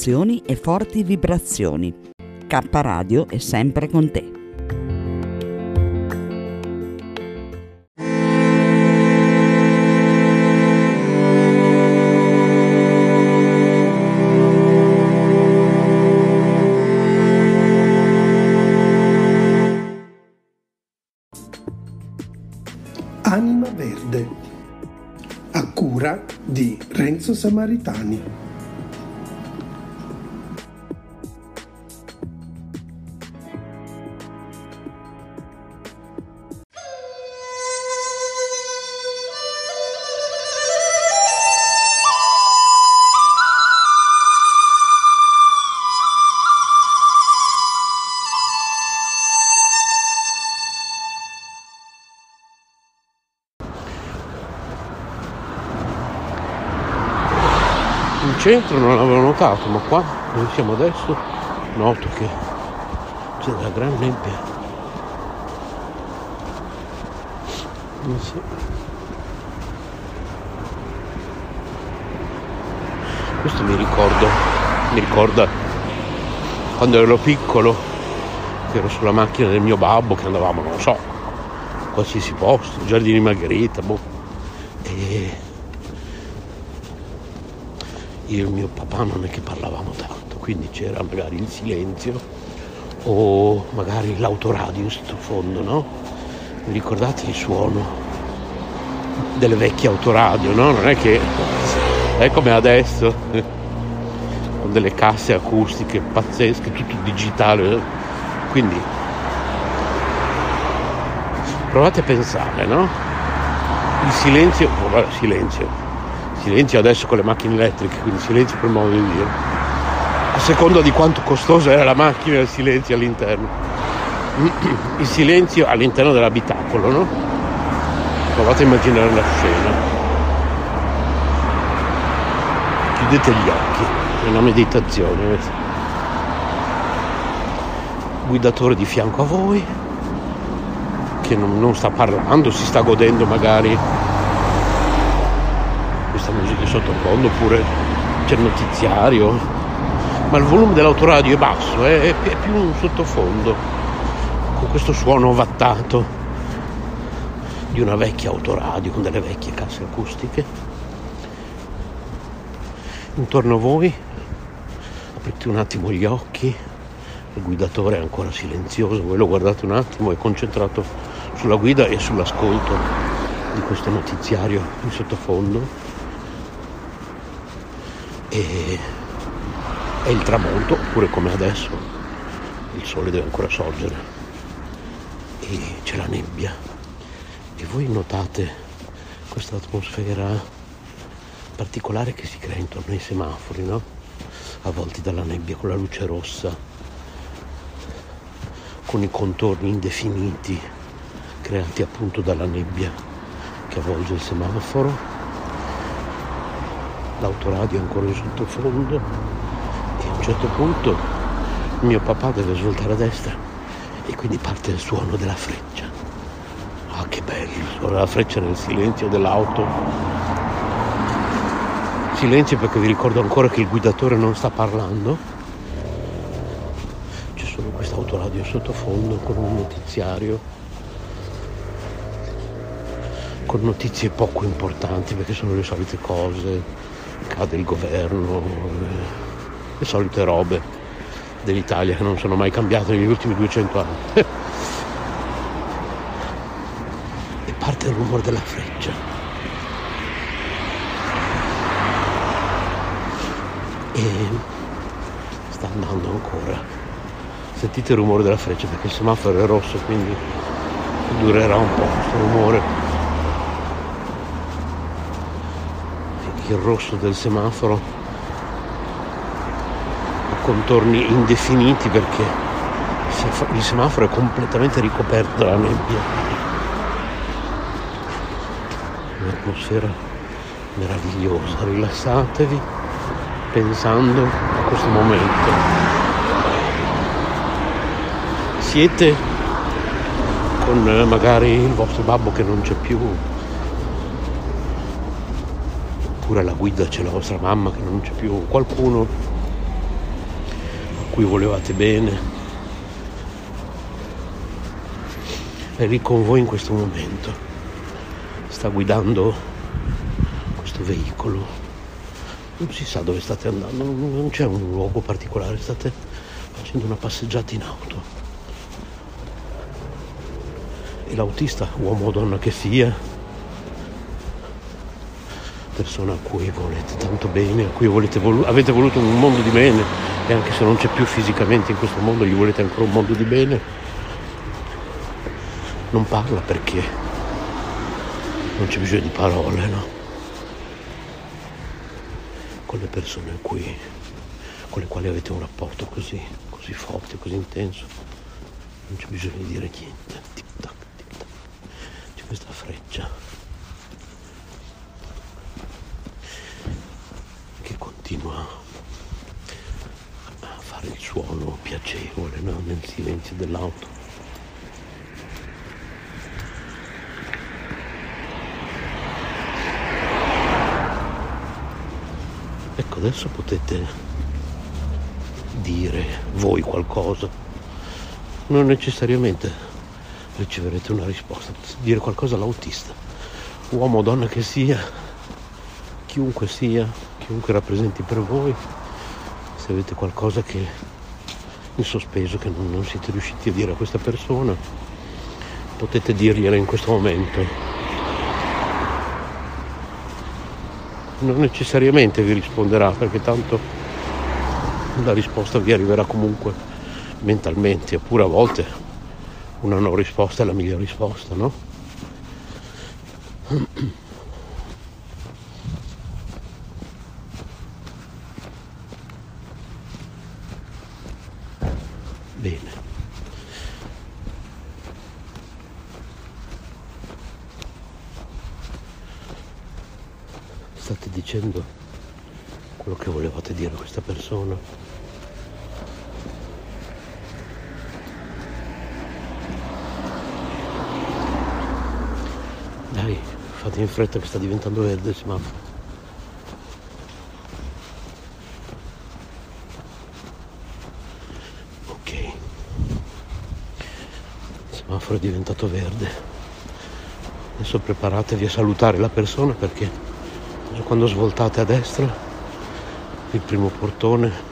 emozioni e forti vibrazioni. K Radio è sempre con te. Anima Verde a cura di Renzo Samaritani. Centro non l'avevo notato, ma qua dove siamo adesso noto che c'è della gran nebbia. Questo mi ricordo, mi ricorda quando ero piccolo, che ero sulla macchina del mio babbo, che andavamo, non so, qualsiasi posto, Giardini Margherita, boh. E io e mio papà non è che parlavamo tanto, quindi c'era magari il silenzio o magari l'autoradio in sottofondo, no? Vi ricordate il suono delle vecchie autoradio, no? Non è che è come adesso, con delle casse acustiche pazzesche, tutto digitale, quindi provate a pensare, no? Il silenzio, oh, silenzio, silenzio adesso con le macchine elettriche, quindi silenzio per modo di dire, a seconda di quanto costosa era la macchina e il silenzio all'interno. Il silenzio all'interno dell'abitacolo, no? Provate a immaginare la scena. Chiudete gli occhi, è una meditazione. Guidatore di fianco a voi, che non, non sta parlando, si sta godendo magari sottofondo oppure c'è il notiziario. Ma il volume dell'autoradio è basso è, è più un sottofondo con questo suono vattato di una vecchia autoradio con delle vecchie casse acustiche. Intorno a voi aprite un attimo gli occhi il guidatore è ancora silenzioso voi lo guardate un attimo è concentrato sulla guida e sull'ascolto di questo notiziario in sottofondo e è il tramonto oppure come adesso. Il sole deve ancora sorgere. E c'è la nebbia. E voi notate questa atmosfera particolare che si crea intorno ai semafori no? avvolti dalla nebbia con la luce rossa. Con i contorni indefiniti creati appunto dalla nebbia che avvolge il semaforo l'autoradio ancora in sottofondo e a un certo punto mio papà deve svoltare a destra e quindi parte il suono della freccia. Ah che bello, il suono della freccia nel silenzio dell'auto. silenzio perché vi ricordo ancora che il guidatore non sta parlando. C'è solo questa autoradio sottofondo con un notiziario, con notizie poco importanti perché sono le solite cose, cade il governo, le solite robe dell'Italia che non sono mai cambiate negli ultimi 200 anni. e parte il rumore della freccia. e sta andando ancora. Sentite il rumore della freccia perché il semaforo è rosso quindi durerà un po' questo rumore. Il rosso del semaforo ha contorni indefiniti perché il semaforo è completamente ricoperto dalla nebbia. Un'atmosfera meravigliosa, rilassatevi pensando a questo momento. Siete con eh, magari il vostro babbo che non c'è più, oppure alla guida c'è la vostra mamma che non c'è più, qualcuno a cui volevate bene. È lì con voi in questo momento, sta guidando questo veicolo non si sa dove state andando, non c'è un luogo particolare, state facendo una passeggiata in auto. E l'autista, uomo o donna che sia, persona a cui volete tanto bene, a cui volu- avete voluto un mondo di bene e anche se non c'è più fisicamente in questo mondo gli volete ancora un mondo di bene, non parla perché non c'è bisogno di parole, no? con le persone cui, con le quali avete un rapporto così, così forte, così intenso. Non c'è bisogno di dire niente. Tic tac, tic tac. C'è questa freccia che continua a fare il suono piacevole no? nel silenzio dell'auto. adesso potete dire voi qualcosa. Non necessariamente riceverete una risposta, potete dire qualcosa all'autista, uomo o donna che sia, chiunque sia, chiunque rappresenti per voi, se avete qualcosa che in sospeso che non, non siete riusciti a dire a questa persona, potete dirgliela in questo momento non necessariamente vi risponderà perché tanto la risposta vi arriverà comunque mentalmente, oppure a volte una no risposta è la migliore risposta, no? Bene. state dicendo quello che volevate dire a questa persona. Dai, fate in fretta che sta diventando verde il semaforo. Semaforo è diventato verde. Adesso preparatevi a salutare la persona perché quando svoltate a destra il primo portone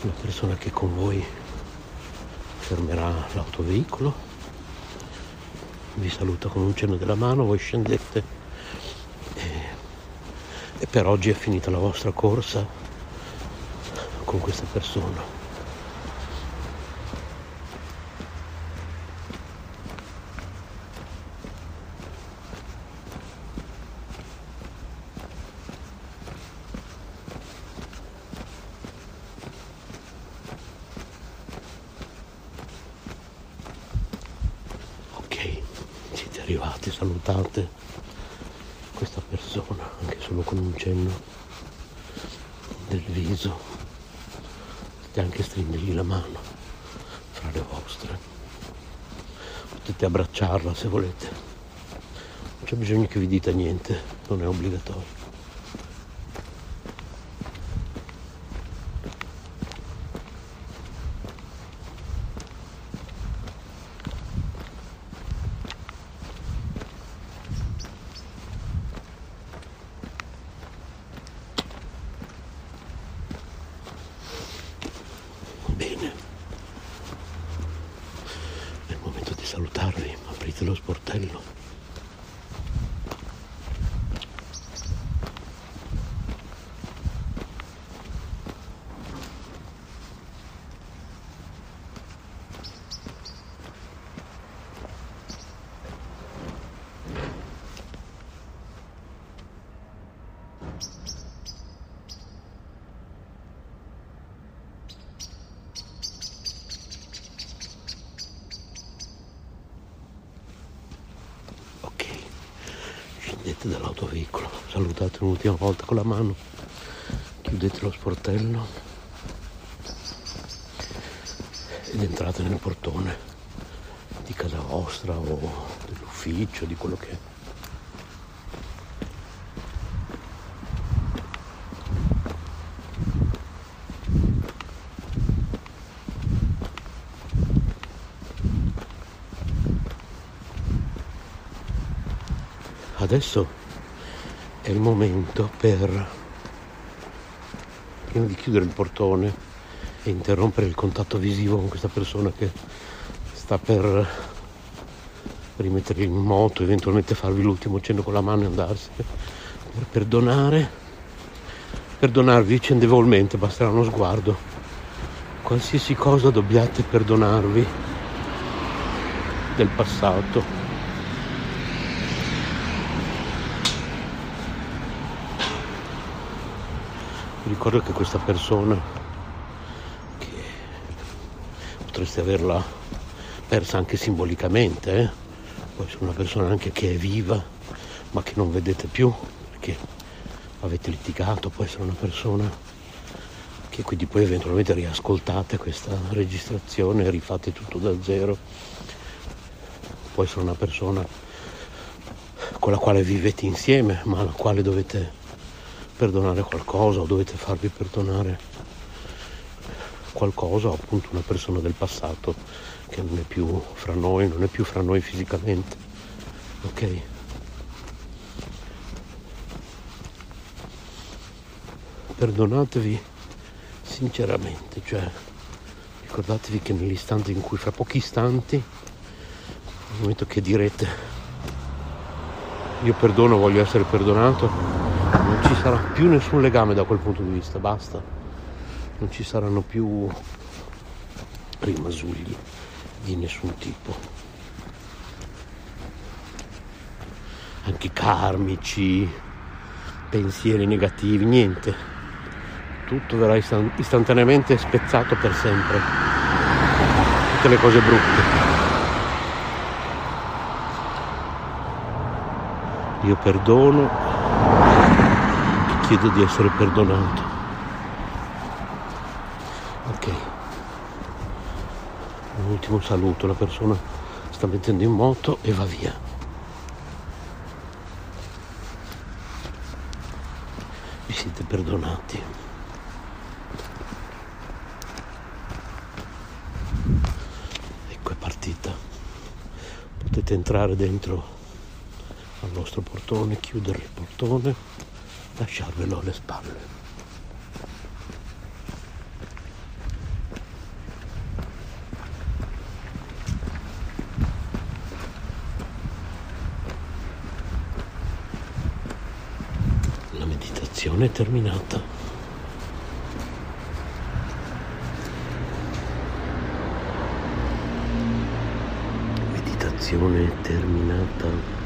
la persona che con voi fermerà l'autoveicolo vi saluta con un cenno della mano voi scendete e, e per oggi è finita la vostra corsa con questa persona arrivate, salutate questa persona, anche solo con un cenno del viso, potete anche stringergli la mano fra le vostre, potete abbracciarla se volete, non c'è bisogno che vi dite niente, non è obbligatorio. Chiudete lo sportello. Scendete dall'autoveicolo, salutate un'ultima volta con la mano, chiudete lo sportello ed entrate nel portone di casa vostra o dell'ufficio, di quello che è. Adesso è il momento per, prima di chiudere il portone e interrompere il contatto visivo con questa persona che sta per rimettervi in moto, eventualmente farvi l'ultimo cenno con la mano e andarsene, per perdonare, perdonarvi vicendevolmente, basterà uno sguardo. Qualsiasi cosa dobbiate perdonarvi del passato Mi ricordo che questa persona, che potreste averla persa anche simbolicamente, eh? può essere una persona anche che è viva, ma che non vedete più, perché avete litigato, può essere una persona che quindi poi eventualmente riascoltate questa registrazione rifate tutto da zero. Può essere una persona con la quale vivete insieme, ma alla quale dovete perdonare qualcosa o dovete farvi perdonare qualcosa appunto una persona del passato che non è più fra noi, non è più fra noi fisicamente. Ok? Perdonatevi sinceramente, cioè ricordatevi che nell'istante in cui fra pochi istanti, nel momento che direte io perdono, voglio essere perdonato, non ci sarà più nessun legame da quel punto di vista, basta. Non ci saranno più rimasugli di nessun tipo. Anche karmici, pensieri negativi, niente. Tutto verrà istantaneamente spezzato per sempre. Tutte le cose brutte. Io perdono chiedo di essere perdonato. Ok. Un ultimo saluto, la persona sta mettendo in moto e va via. Vi siete perdonati. Ecco è partita. Potete entrare dentro al vostro portone, chiudere il portone lasciarvelo alle spalle. La meditazione è terminata. meditazione terminata.